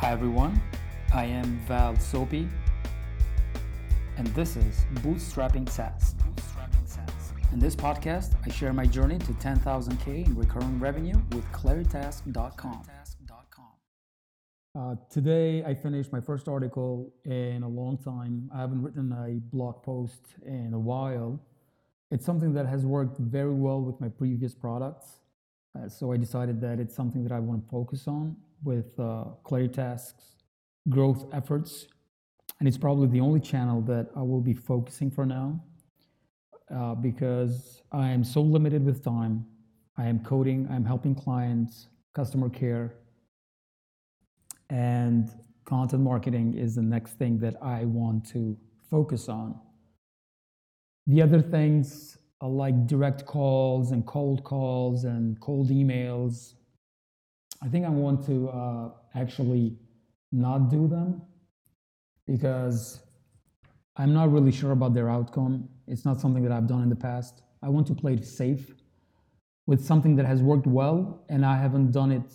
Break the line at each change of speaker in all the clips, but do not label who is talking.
Hi everyone, I am Val Sopi, and this is Bootstrapping SaaS. In this podcast, I share my journey to 10,000K in recurring revenue with Claritask.com. Uh, today, I finished my first article in a long time. I haven't written a blog post in a while. It's something that has worked very well with my previous products. Uh, so I decided that it's something that I want to focus on with uh, Claritask's growth efforts. And it's probably the only channel that I will be focusing for now uh, because I am so limited with time. I am coding, I'm helping clients, customer care, and content marketing is the next thing that I want to focus on. The other things uh, like direct calls and cold calls and cold emails, I think I want to uh, actually not do them because I'm not really sure about their outcome. It's not something that I've done in the past. I want to play it safe with something that has worked well, and I haven't done it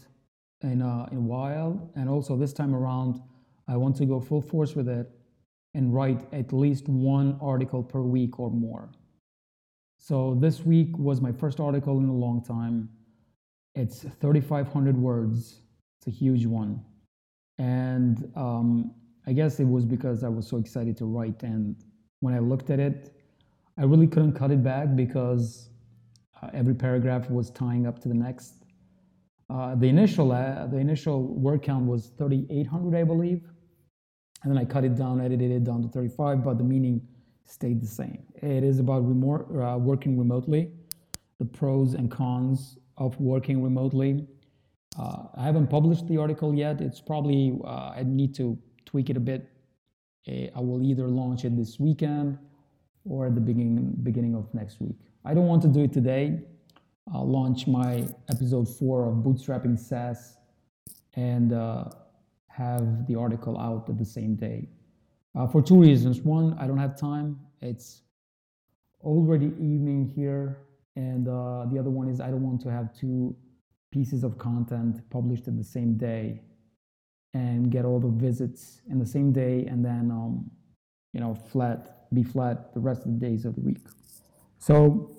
in a, in a while. And also this time around, I want to go full force with it and write at least one article per week or more. So this week was my first article in a long time. It's 3,500 words. It's a huge one. And um, I guess it was because I was so excited to write. And when I looked at it, I really couldn't cut it back because uh, every paragraph was tying up to the next. Uh, the initial uh, the initial word count was 3,800, I believe, and then I cut it down, edited it down to 35, but the meaning stayed the same. It is about remote, uh, working remotely, the pros and cons of working remotely. Uh, I haven't published the article yet. It's probably uh, I need to tweak it a bit. Eh, I will either launch it this weekend or at the beginning beginning of next week. I don't want to do it today. I'll launch my episode four of Bootstrapping SaaS and uh, have the article out at the same day. Uh, for two reasons. One, I don't have time. It's already evening here. And uh, the other one is I don't want to have two pieces of content published at the same day and get all the visits in the same day and then, um, you know, flat, be flat the rest of the days of the week. So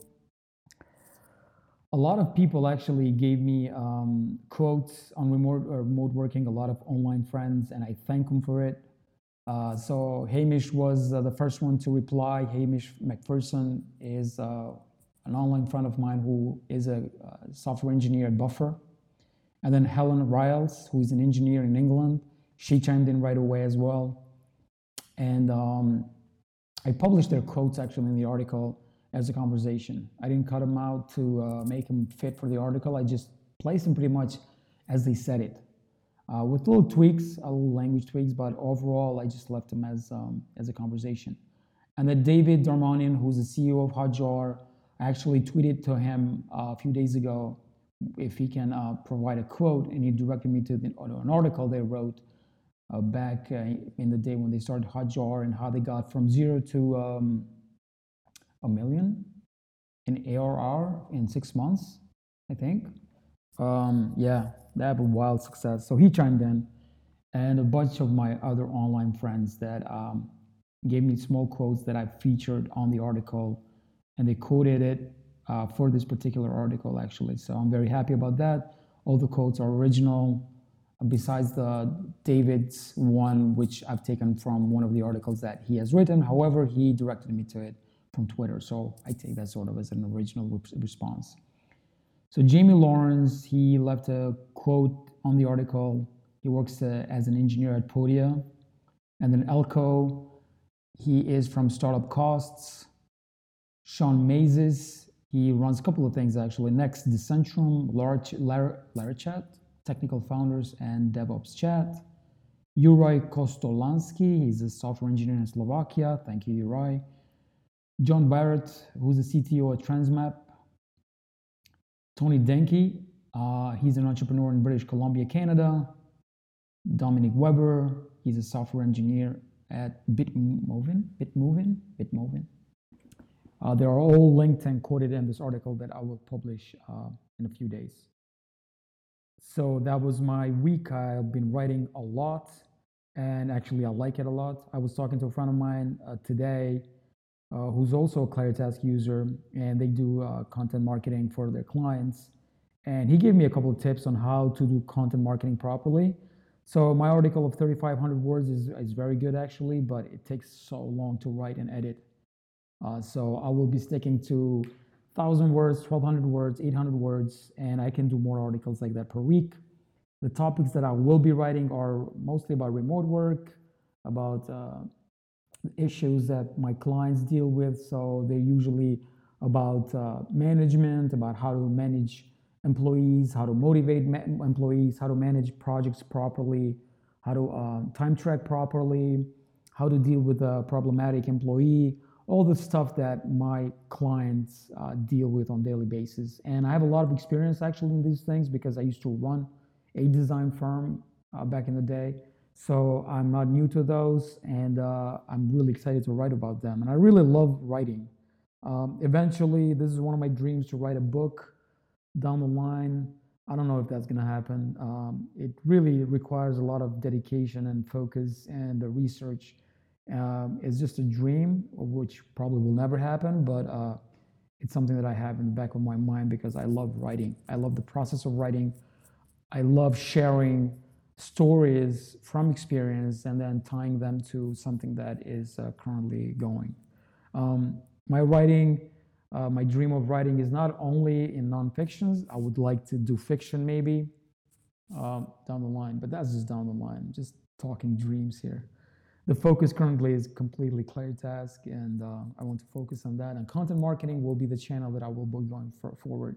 a lot of people actually gave me um, quotes on remote or remote working, a lot of online friends, and I thank them for it. Uh, so Hamish was uh, the first one to reply. Hamish McPherson is uh, an online friend of mine who is a uh, software engineer at Buffer. And then Helen Riles, who is an engineer in England, she chimed in right away as well. And um, I published their quotes actually in the article as a conversation. I didn't cut them out to uh, make them fit for the article. I just placed them pretty much as they said it, uh, with little tweaks, a little language tweaks, but overall, I just left them as um, as a conversation. And then David Darmanin, who's the CEO of Hotjar, I actually tweeted to him uh, a few days ago if he can uh, provide a quote, and he directed me to the, an article they wrote uh, back uh, in the day when they started Hotjar and how they got from zero to um, a million in ARR in six months, I think. Um, yeah, they have a wild success. So he chimed in, and a bunch of my other online friends that um, gave me small quotes that I featured on the article, and they quoted it uh, for this particular article, actually. So I'm very happy about that. All the quotes are original, besides the David's one, which I've taken from one of the articles that he has written. However, he directed me to it from Twitter. So I take that sort of as an original re- response. So Jamie Lawrence, he left a quote on the article. He works uh, as an engineer at Podia. And then Elko, he is from Startup Costs. Sean Mazes, he runs a couple of things actually. Next, Decentrum, Larachat, Technical Founders and DevOps Chat. Juraj Kostolansky, he's a software engineer in Slovakia. Thank you, Juraj. John Barrett, who's the CTO at Transmap. Tony Denke, uh, he's an entrepreneur in British Columbia, Canada. Dominic Weber, he's a software engineer at Bitmovin. Bitmovin? Bitmovin. Uh, they are all linked and quoted in this article that I will publish uh, in a few days. so that was my week. I've been writing a lot, and actually, I like it a lot. I was talking to a friend of mine uh, today uh, who's also a Claritask user, and they do uh, content marketing for their clients. And he gave me a couple of tips on how to do content marketing properly. So my article of 3,500 words is, is very good actually, but it takes so long to write and edit. Uh, so I will be sticking to 1,000 words, 1,200 words, 800 words, and I can do more articles like that per week. The topics that I will be writing are mostly about remote work, about uh, issues that my clients deal with. So they're usually about uh, management, about how to manage employees, how to motivate ma- employees, how to manage projects properly, how to uh, time track properly, how to deal with a problematic employee, all the stuff that my clients uh, deal with on daily basis. And I have a lot of experience actually in these things because I used to run a design firm uh, back in the day. So I'm not new to those, and uh, I'm really excited to write about them. And I really love writing. Um, eventually, this is one of my dreams to write a book down the line. I don't know if that's going to happen. Um, it really requires a lot of dedication and focus and research. Um, it's just a dream, which probably will never happen, but uh, it's something that I have in the back of my mind because I love writing. I love the process of writing. I love sharing stories from experience and then tying them to something that is uh, currently going. Um, my writing, uh, my dream of writing is not only in nonfictions. I would like to do fiction maybe um, down the line, but that's just down the line. Just talking dreams here. The focus currently is completely Claritask, and uh, I want to focus on that. And content marketing will be the channel that I will be going for, forward.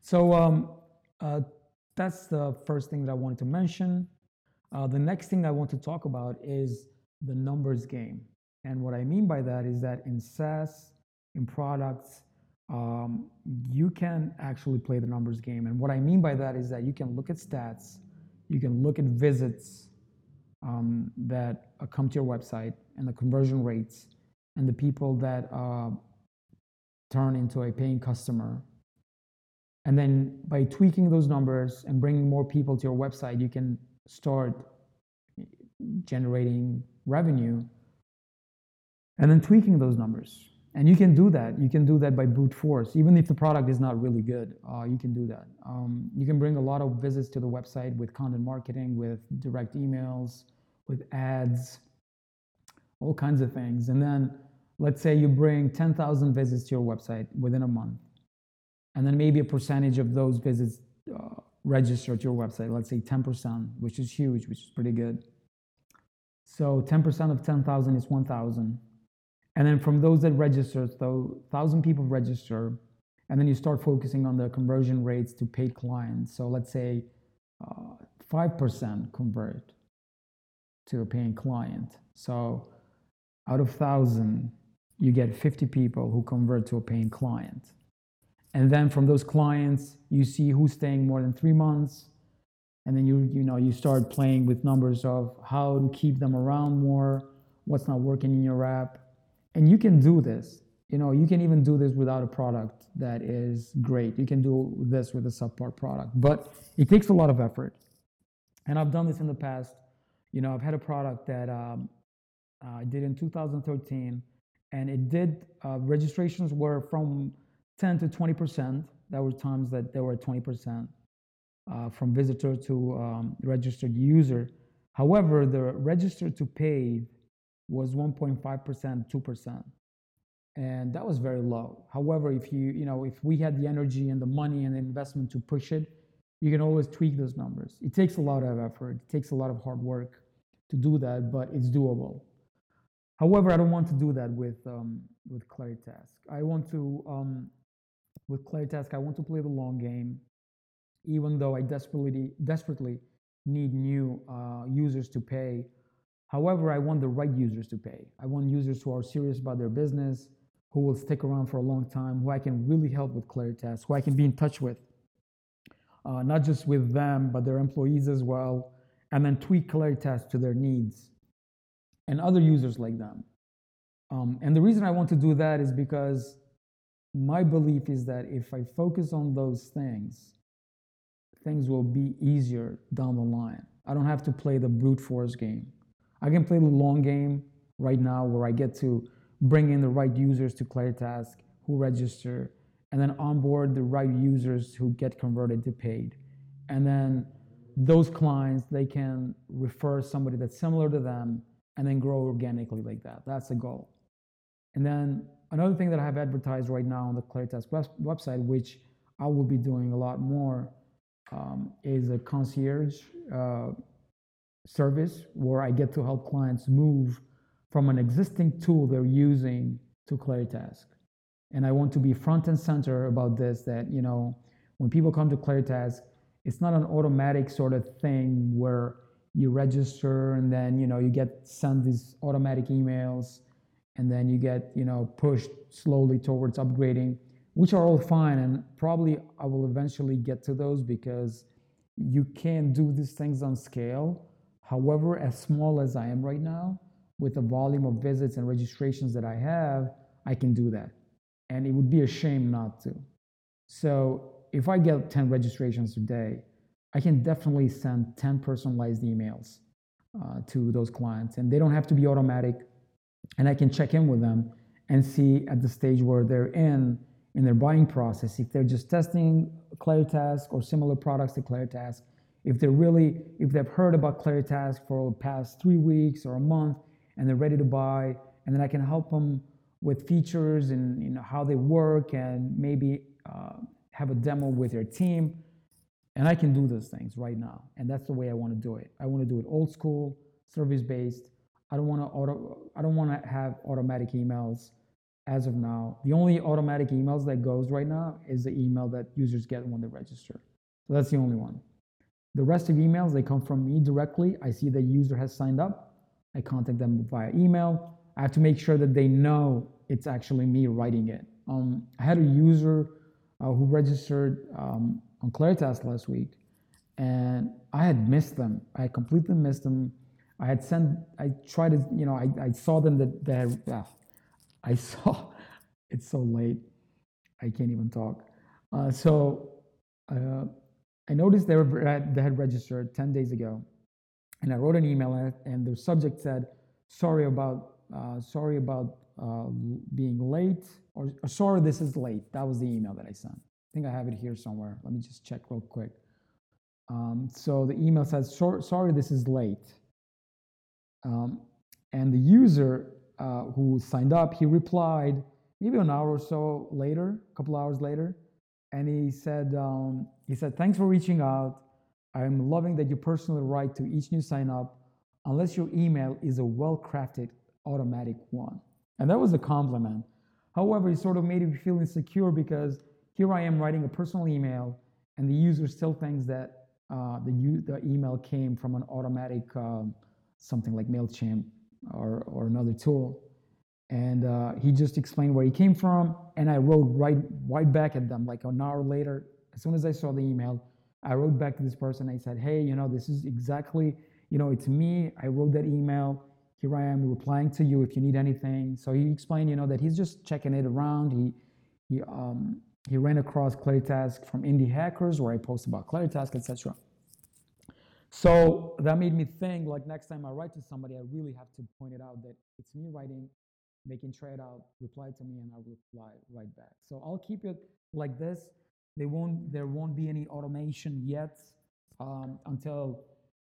So um, uh, that's the first thing that I wanted to mention. Uh, the next thing I want to talk about is the numbers game. And what I mean by that is that in SaaS, in products, um, you can actually play the numbers game. And what I mean by that is that you can look at stats, you can look at visits that uh, come to your website and the conversion rates and the people that uh, turn into a paying customer and then by tweaking those numbers and bringing more people to your website, you can start generating revenue and then tweaking those numbers. And you can do that. You can do that by brute force. Even if the product is not really good, uh, you can do that. Um, you can bring a lot of visits to the website with content marketing, with direct emails, with ads, all kinds of things. And then let's say you bring 10,000 visits to your website within a month and then maybe a percentage of those visits uh, register to your website, let's say 10%, which is huge, which is pretty good. So 10% of 10,000 is 1,000. And then from those that register, so 1,000 people register, and then you start focusing on the conversion rates to paid clients. So let's say uh, 5% convert to a paying client. So out of 1,000, you get 50 people who convert to a paying client. And then from those clients, you see who's staying more than three months. And then you, you know, you start playing with numbers of how to keep them around more, what's not working in your app. And you can do this. You know, you can even do this without a product that is great. You can do this with a subpar product, but it takes a lot of effort. And I've done this in the past. You know, I've had a product that um, I did in 2013, and it did uh, registrations were from 10 to 20%. There were times that there were 20% uh, from visitor to um, registered user. However, the registered to paid was 1.5%, 2%. And that was very low. However, if you, you know, if we had the energy and the money and the investment to push it, you can always tweak those numbers. It takes a lot of effort, it takes a lot of hard work to do that, but it's doable. However, I don't want to do that with um, with Claritask. I want to um, with Claritask, I want to play the long game, even though I desperately, desperately need new uh, users to pay. However, I want the right users to pay. I want users who are serious about their business, who will stick around for a long time, who I can really help with Claritask, who I can be in touch with, uh, not just with them, but their employees as well, and then tweak Claritask to their needs and other users like them. Um, and the reason I want to do that is because my belief is that if I focus on those things, things will be easier down the line. I don't have to play the brute force game. I can play the long game right now where I get to bring in the right users to ClariTask who register and then onboard the right users who get converted to paid. And then those clients, they can refer somebody that's similar to them and then grow organically like that. That's the goal. And then another thing that I have advertised right now on the ClariTask website, which I will be doing a lot more, um, is a concierge uh, service where I get to help clients move from an existing tool they're using to ClariTask. And I want to be front and center about this that, you know, when people come to ClariTask, it's not an automatic sort of thing where you register and then, you know, you get sent these automatic emails and then you get, you know, pushed slowly towards upgrading, which are all fine. And probably I will eventually get to those because you can't do these things on scale. However, as small as I am right now, with the volume of visits and registrations that I have, I can do that. And it would be a shame not to. So if I get 10 registrations a day, I can definitely send 10 personalized emails uh, to those clients. And they don't have to be automatic. And I can check in with them and see at the stage where they're in in their buying process if they're just testing ClariTask or similar products to ClariTask, if they're really if they've heard about ClariTask for the past three weeks or a month and they're ready to buy, and then I can help them with features and you know how they work and maybe uh, have a demo with their team. And I can do those things right now, and that's the way I want to do it. I want to do it old school, service based. I don't want to auto. I don't want to have automatic emails as of now. The only automatic emails that goes right now is the email that users get when they register. So that's the only one. The rest of emails they come from me directly. I see the user has signed up. I contact them via email. I have to make sure that they know it's actually me writing it. Um, I had a user uh, who registered um, on ClariTask last week, and I had missed them. I completely missed them. I had sent. I tried to, you know, I, I saw them that they had. I saw. It's so late. I can't even talk. Uh, so uh, I noticed they were they had registered ten days ago, and I wrote an email and the subject said, "Sorry about uh, sorry about uh, being late," or, or, "Sorry, this is late." That was the email that I sent. I think I have it here somewhere. Let me just check real quick. Um, so the email says, "Sorry, this is late," um, and the user uh, who signed up, he replied maybe an hour or so later, a couple hours later, and he said, um, "He said, thanks for reaching out." I'm loving that you personally write to each new sign up, unless your email is a well crafted automatic one. And that was a compliment. However, it sort of made me feel insecure because here I am writing a personal email, and the user still thinks that uh, the, the email came from an automatic um, something like MailChimp or, or another tool. And uh, he just explained where he came from, and I wrote right, right back at them like an hour later. As soon as I saw the email, I wrote back to this person. I said, hey, you know, this is exactly, you know, it's me. I wrote that email. Here I am replying to you if you need anything. So he explained, you know, that he's just checking it around. He he um, he ran across ClariTask from Indie Hackers, where I post about ClariTask, etc. So that made me think, like next time I write to somebody, I really have to point it out that it's me writing. They can try out, reply to me, and I'll reply right back. So I'll keep it like this. They won't, there won't be any automation yet um, until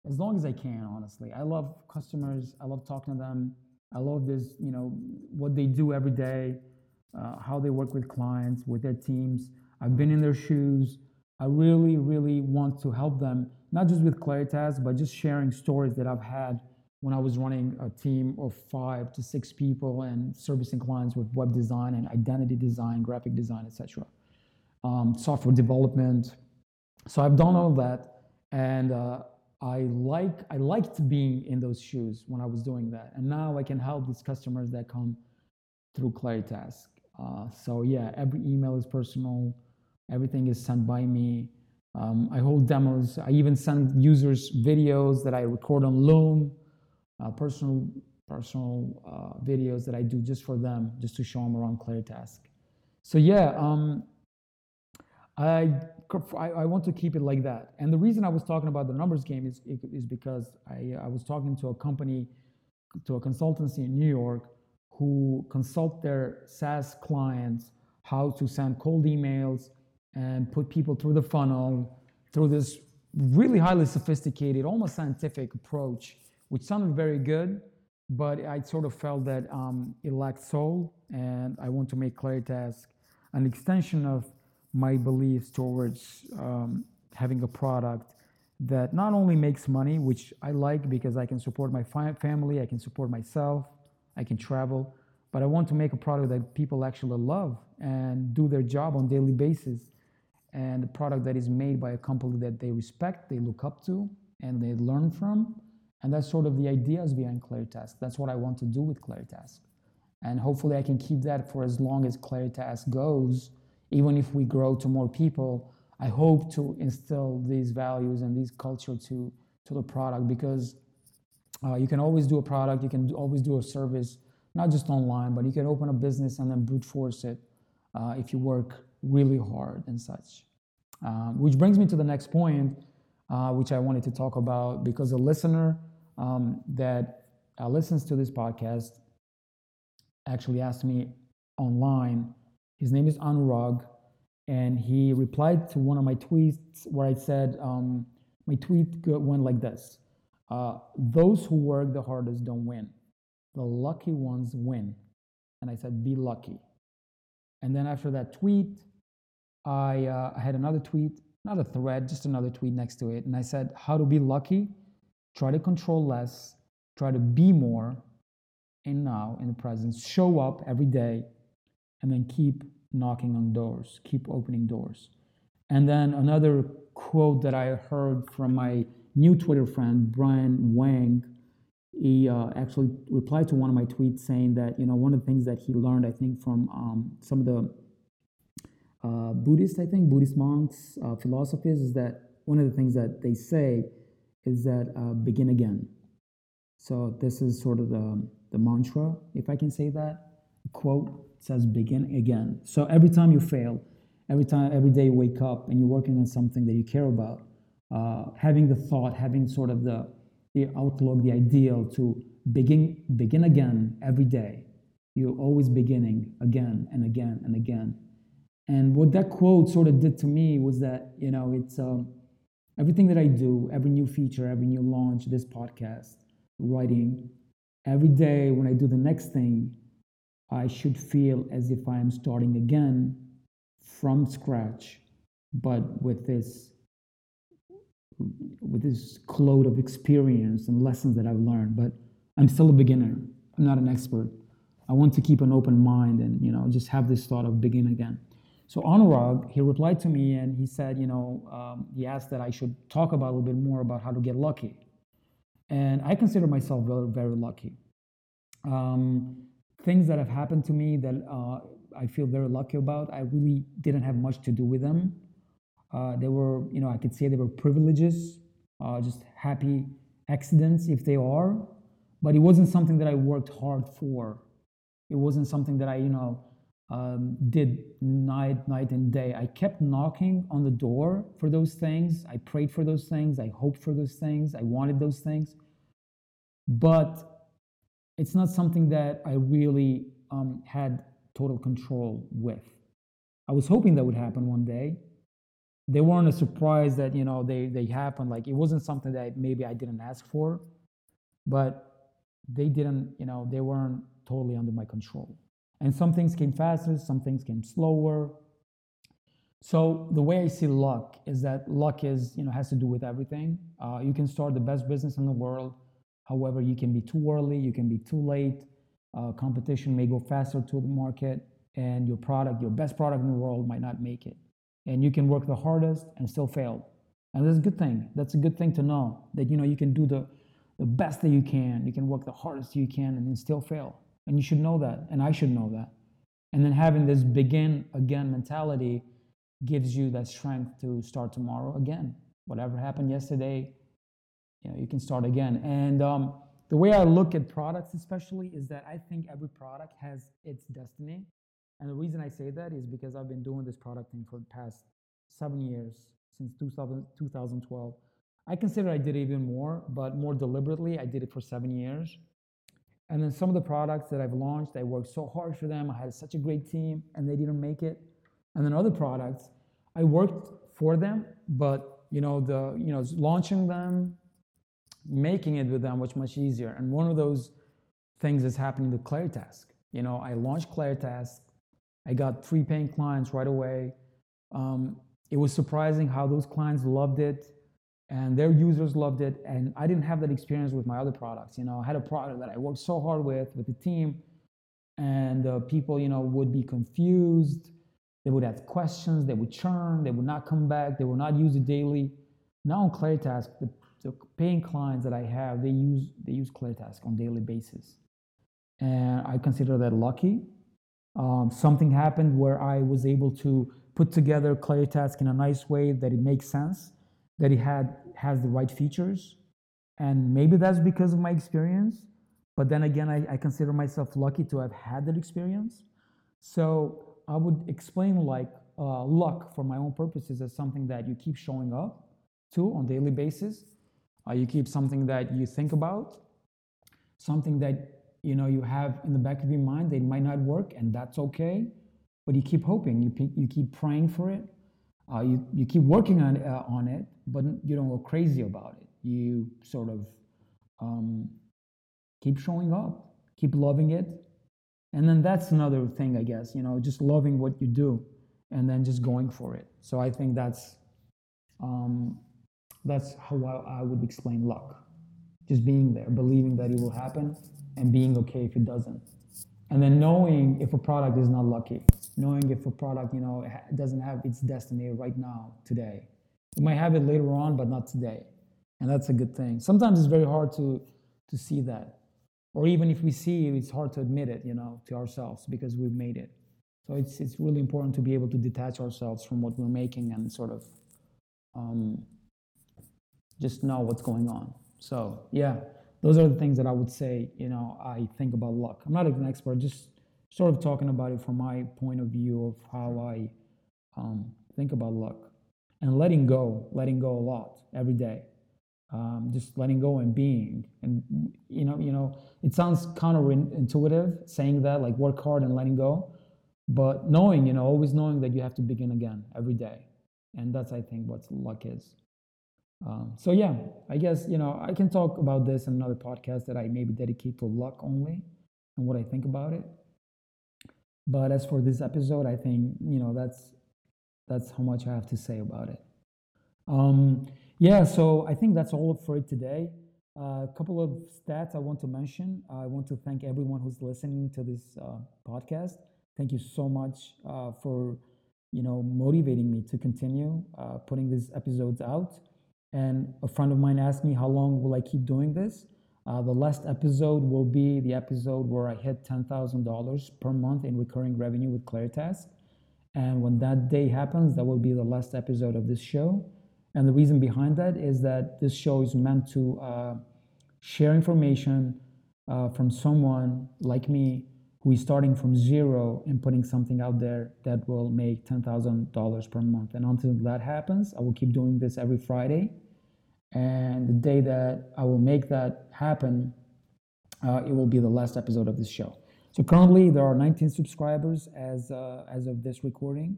as long as I can, honestly. I love customers. I love talking to them. I love this, you know, what they do every day, uh, how they work with clients, with their teams. I've been in their shoes. I really, really want to help them, not just with Claritask, but just sharing stories that I've had when I was running a team of five to six people and servicing clients with web design and identity design, graphic design, etc um, software development. So I've done all that, and uh, I like I liked being in those shoes when I was doing that, and now I can help these customers that come through ClariTask. Uh, so yeah, every email is personal. Everything is sent by me. Um, I hold demos. I even send users videos that I record on Loom, uh, personal personal uh, videos that I do just for them, just to show them around ClariTask. So yeah, um, I, I, I want to keep it like that. And the reason I was talking about the numbers game is, is because I, I was talking to a company, to a consultancy in New York who consult their SaaS clients how to send cold emails and put people through the funnel through this really highly sophisticated, almost scientific approach, which sounded very good, but I sort of felt that um, it lacked soul, and I want to make Claritask an extension of my beliefs towards um, having a product that not only makes money, which I like because I can support my family, I can support myself, I can travel, but I want to make a product that people actually love and do their job on daily basis, and a product that is made by a company that they respect, they look up to, and they learn from. And that's sort of the ideas behind Claritask. That's what I want to do with Claritask. And hopefully I can keep that for as long as Claritask goes even if we grow to more people, I hope to instill these values and these culture to, to the product because uh, you can always do a product, you can always do a service, not just online, but you can open a business and then brute force it uh, if you work really hard and such. Um, which brings me to the next point, uh, which I wanted to talk about because a listener um, that uh, listens to this podcast actually asked me online his name is Anurag, and he replied to one of my tweets where I said, um, my tweet went like this uh, Those who work the hardest don't win, the lucky ones win. And I said, Be lucky. And then after that tweet, I, uh, I had another tweet, not a thread, just another tweet next to it. And I said, How to be lucky? Try to control less, try to be more in now, in the present. Show up every day and then keep knocking on doors, keep opening doors. And then another quote that I heard from my new Twitter friend, Brian Wang, he uh, actually replied to one of my tweets saying that, you know, one of the things that he learned, I think, from um, some of the uh, Buddhist, I think, Buddhist monks, uh, philosophies, is that one of the things that they say is that uh, begin again. So this is sort of the, the mantra, if I can say that, quote says begin again. So every time you fail, every time, every day you wake up and you're working on something that you care about, uh, having the thought, having sort of the, the outlook, the ideal to begin, begin again every day. You're always beginning again and again and again. And what that quote sort of did to me was that, you know, it's um, everything that I do, every new feature, every new launch, this podcast, writing, every day when I do the next thing, I should feel as if I am starting again from scratch, but with this with this cloud of experience and lessons that I've learned. But I'm still a beginner. I'm not an expert. I want to keep an open mind and you know just have this thought of begin again. So Anurag, he replied to me and he said, you know, um, he asked that I should talk about a little bit more about how to get lucky. And I consider myself very, very lucky. Um, things that have happened to me that uh, I feel very lucky about. I really didn't have much to do with them. Uh, they were, you know, I could say they were privileges, uh, just happy accidents if they are, but it wasn't something that I worked hard for. It wasn't something that I, you know, um, did night, night and day. I kept knocking on the door for those things. I prayed for those things. I hoped for those things. I wanted those things. But it's not something that I really um, had total control with. I was hoping that would happen one day. They weren't a surprise that you know they they happened. Like it wasn't something that maybe I didn't ask for, but they didn't. You know they weren't totally under my control. And some things came faster, some things came slower. So the way I see luck is that luck is you know has to do with everything. Uh, you can start the best business in the world However, you can be too early, you can be too late. Uh, competition may go faster to the market, and your product, your best product in the world, might not make it. And you can work the hardest and still fail. And that's a good thing. That's a good thing to know that you know you can do the, the best that you can. You can work the hardest you can and then still fail. And you should know that, and I should know that. And then having this begin again mentality gives you that strength to start tomorrow again. Whatever happened yesterday, you know you can start again and um, the way i look at products especially is that i think every product has its destiny and the reason i say that is because i've been doing this product thing for the past seven years since 2000, 2012. I consider I did even more, but more deliberately, I did it for seven years. And then some of the products that I've launched, I worked so hard for them. I had such a great team, and they didn't make it. And then other products, I worked for them, but you know the you know launching them, making it with them was much easier. And one of those things is happening to Claritask. You know, I launched Claritask. I got three paying clients right away. Um, it was surprising how those clients loved it and their users loved it. And I didn't have that experience with my other products. You know, I had a product that I worked so hard with, with the team, and uh, people, you know, would be confused. They would ask questions. They would churn. They would not come back. They would not use it daily. Now on Claritask, the, the paying clients that I have, they use they use Claritask on daily basis, and I consider that lucky. Um, something happened where I was able to put together Claritask in a nice way that it makes sense, that it had has the right features, and maybe that's because of my experience. But then again, I, I consider myself lucky to have had that experience. So I would explain like uh, luck for my own purposes as something that you keep showing up to on daily basis. Uh, you keep something that you think about, something that you know you have in the back of your mind that might not work, and that's okay but you keep hoping, you, you keep praying for it, uh, you, you keep working on, uh, on it, but you don't go crazy about it. You sort of um, keep showing up, keep loving it. And then that's another thing, I guess, you know, just loving what you do and then just going for it. So I think that's, um, that's how I, I would explain luck. Just being there, believing that it will happen and being okay if it doesn't. And then knowing if a product is not lucky knowing if a product, you know, doesn't have its destiny right now, today. You might have it later on, but not today. And that's a good thing. Sometimes it's very hard to, to see that. Or even if we see it, it's hard to admit it, you know, to ourselves because we've made it. So it's, it's really important to be able to detach ourselves from what we're making and sort of um, just know what's going on. So yeah, those are the things that I would say, you know, I think about luck. I'm not an expert, just sort of talking about it from my point of view of how I um, think about luck and letting go, letting go a lot every day. Um, just letting go and being, and you know, you know, it sounds counterintuitive saying that, like work hard and letting go, but knowing, you know, always knowing that you have to begin again every day, and that's I think what luck is. Um, so yeah, I guess you know I can talk about this in another podcast that I maybe dedicate to luck only and what I think about it. But as for this episode, I think you know that's that's how much I have to say about it. Um, yeah, so I think that's all for it today. Uh, a couple of stats I want to mention. I want to thank everyone who's listening to this uh, podcast. Thank you so much uh, for you know motivating me to continue uh, putting these episodes out. And a friend of mine asked me, "How long will I keep doing this?" Uh, the last episode will be the episode where I hit $10,000 per month in recurring revenue with Claritask. And when that day happens, that will be the last episode of this show. And the reason behind that is that this show is meant to uh, share information uh, from someone like me who is starting from zero and putting something out there that will make $10,000 per month. And until that happens, I will keep doing this every Friday. And the day that I will make that happen, uh, it will be the last episode of this show. So currently, there are 19 subscribers as uh, as of this recording.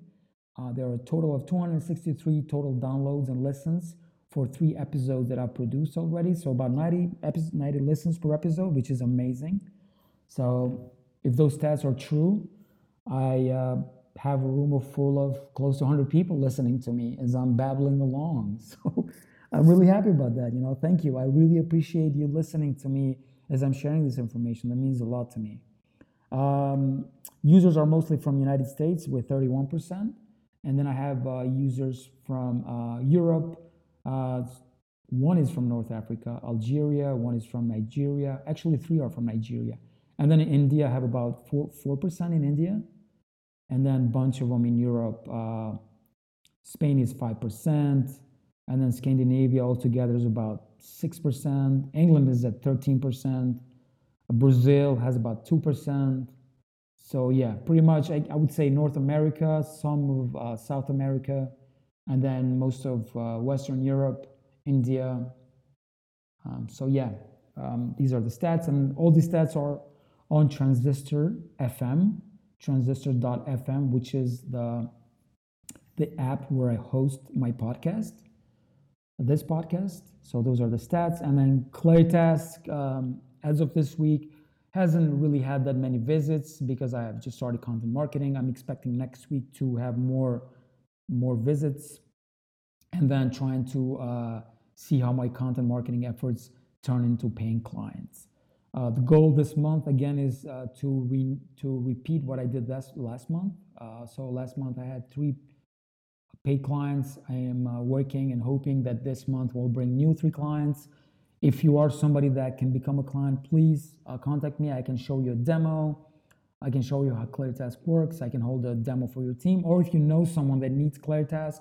Uh, there are a total of 263 total downloads and listens for three episodes that I've produced already. So about 90 episodes, 90 listens per episode, which is amazing. So if those stats are true, I uh, have a room full of close to 100 people listening to me as I'm babbling along. So I'm really happy about that. You know, thank you. I really appreciate you listening to me as I'm sharing this information. That means a lot to me. Um, users are mostly from United States with 31%, and then I have uh, users from uh, Europe. Uh, one is from North Africa, Algeria. One is from Nigeria. Actually, three are from Nigeria. And then in India, I have about four percent in India, and then bunch of them in Europe. Uh, Spain is five percent. And then Scandinavia altogether is about 6%. England is at 13%. Brazil has about 2%. So, yeah, pretty much I, I would say North America, some of uh, South America, and then most of uh, Western Europe, India. Um, so yeah, um, these are the stats, and all these stats are on Transistor FM, transistor.fm, which is the the app where I host my podcast, this podcast. So those are the stats, and then Claritask, um, as of this week, hasn't really had that many visits because I have just started content marketing. I'm expecting next week to have more more visits, and then trying to uh, see how my content marketing efforts turn into paying clients. Uh, the goal this month again is uh, to re- to repeat what I did last last month. Uh, so last month I had three paid clients. I am uh, working and hoping that this month will bring new three clients. If you are somebody that can become a client, please uh, contact me. I can show you a demo. I can show you how Claritask works. I can hold a demo for your team. Or if you know someone that needs Claritask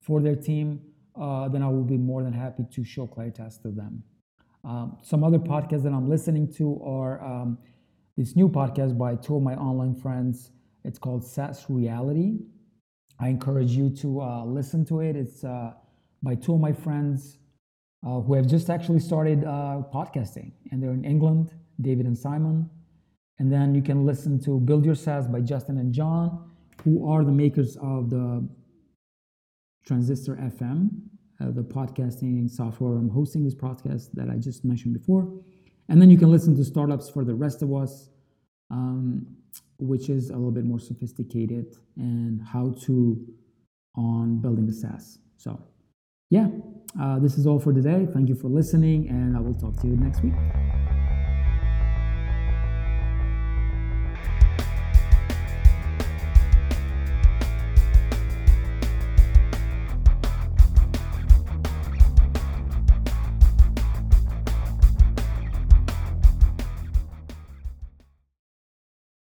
for their team, uh, then I will be more than happy to show Claritask to them. Um, some other podcasts that I'm listening to are um, this new podcast by two of my online friends. It's called SaaS Reality. I encourage you to uh, listen to it. It's uh, by two of my friends uh, who have just actually started uh, podcasting, and they're in England, David and Simon. And then you can listen to Build Your SaaS by Justin and John, who are the makers of the Transistor FM, uh, the podcasting software. I'm hosting this podcast that I just mentioned before. And then you can listen to Startups for the Rest of Us, um, which is a little bit more sophisticated and how to on building a SaaS. So, yeah, uh, this is all for today. Thank you for listening, and I will talk to you next week.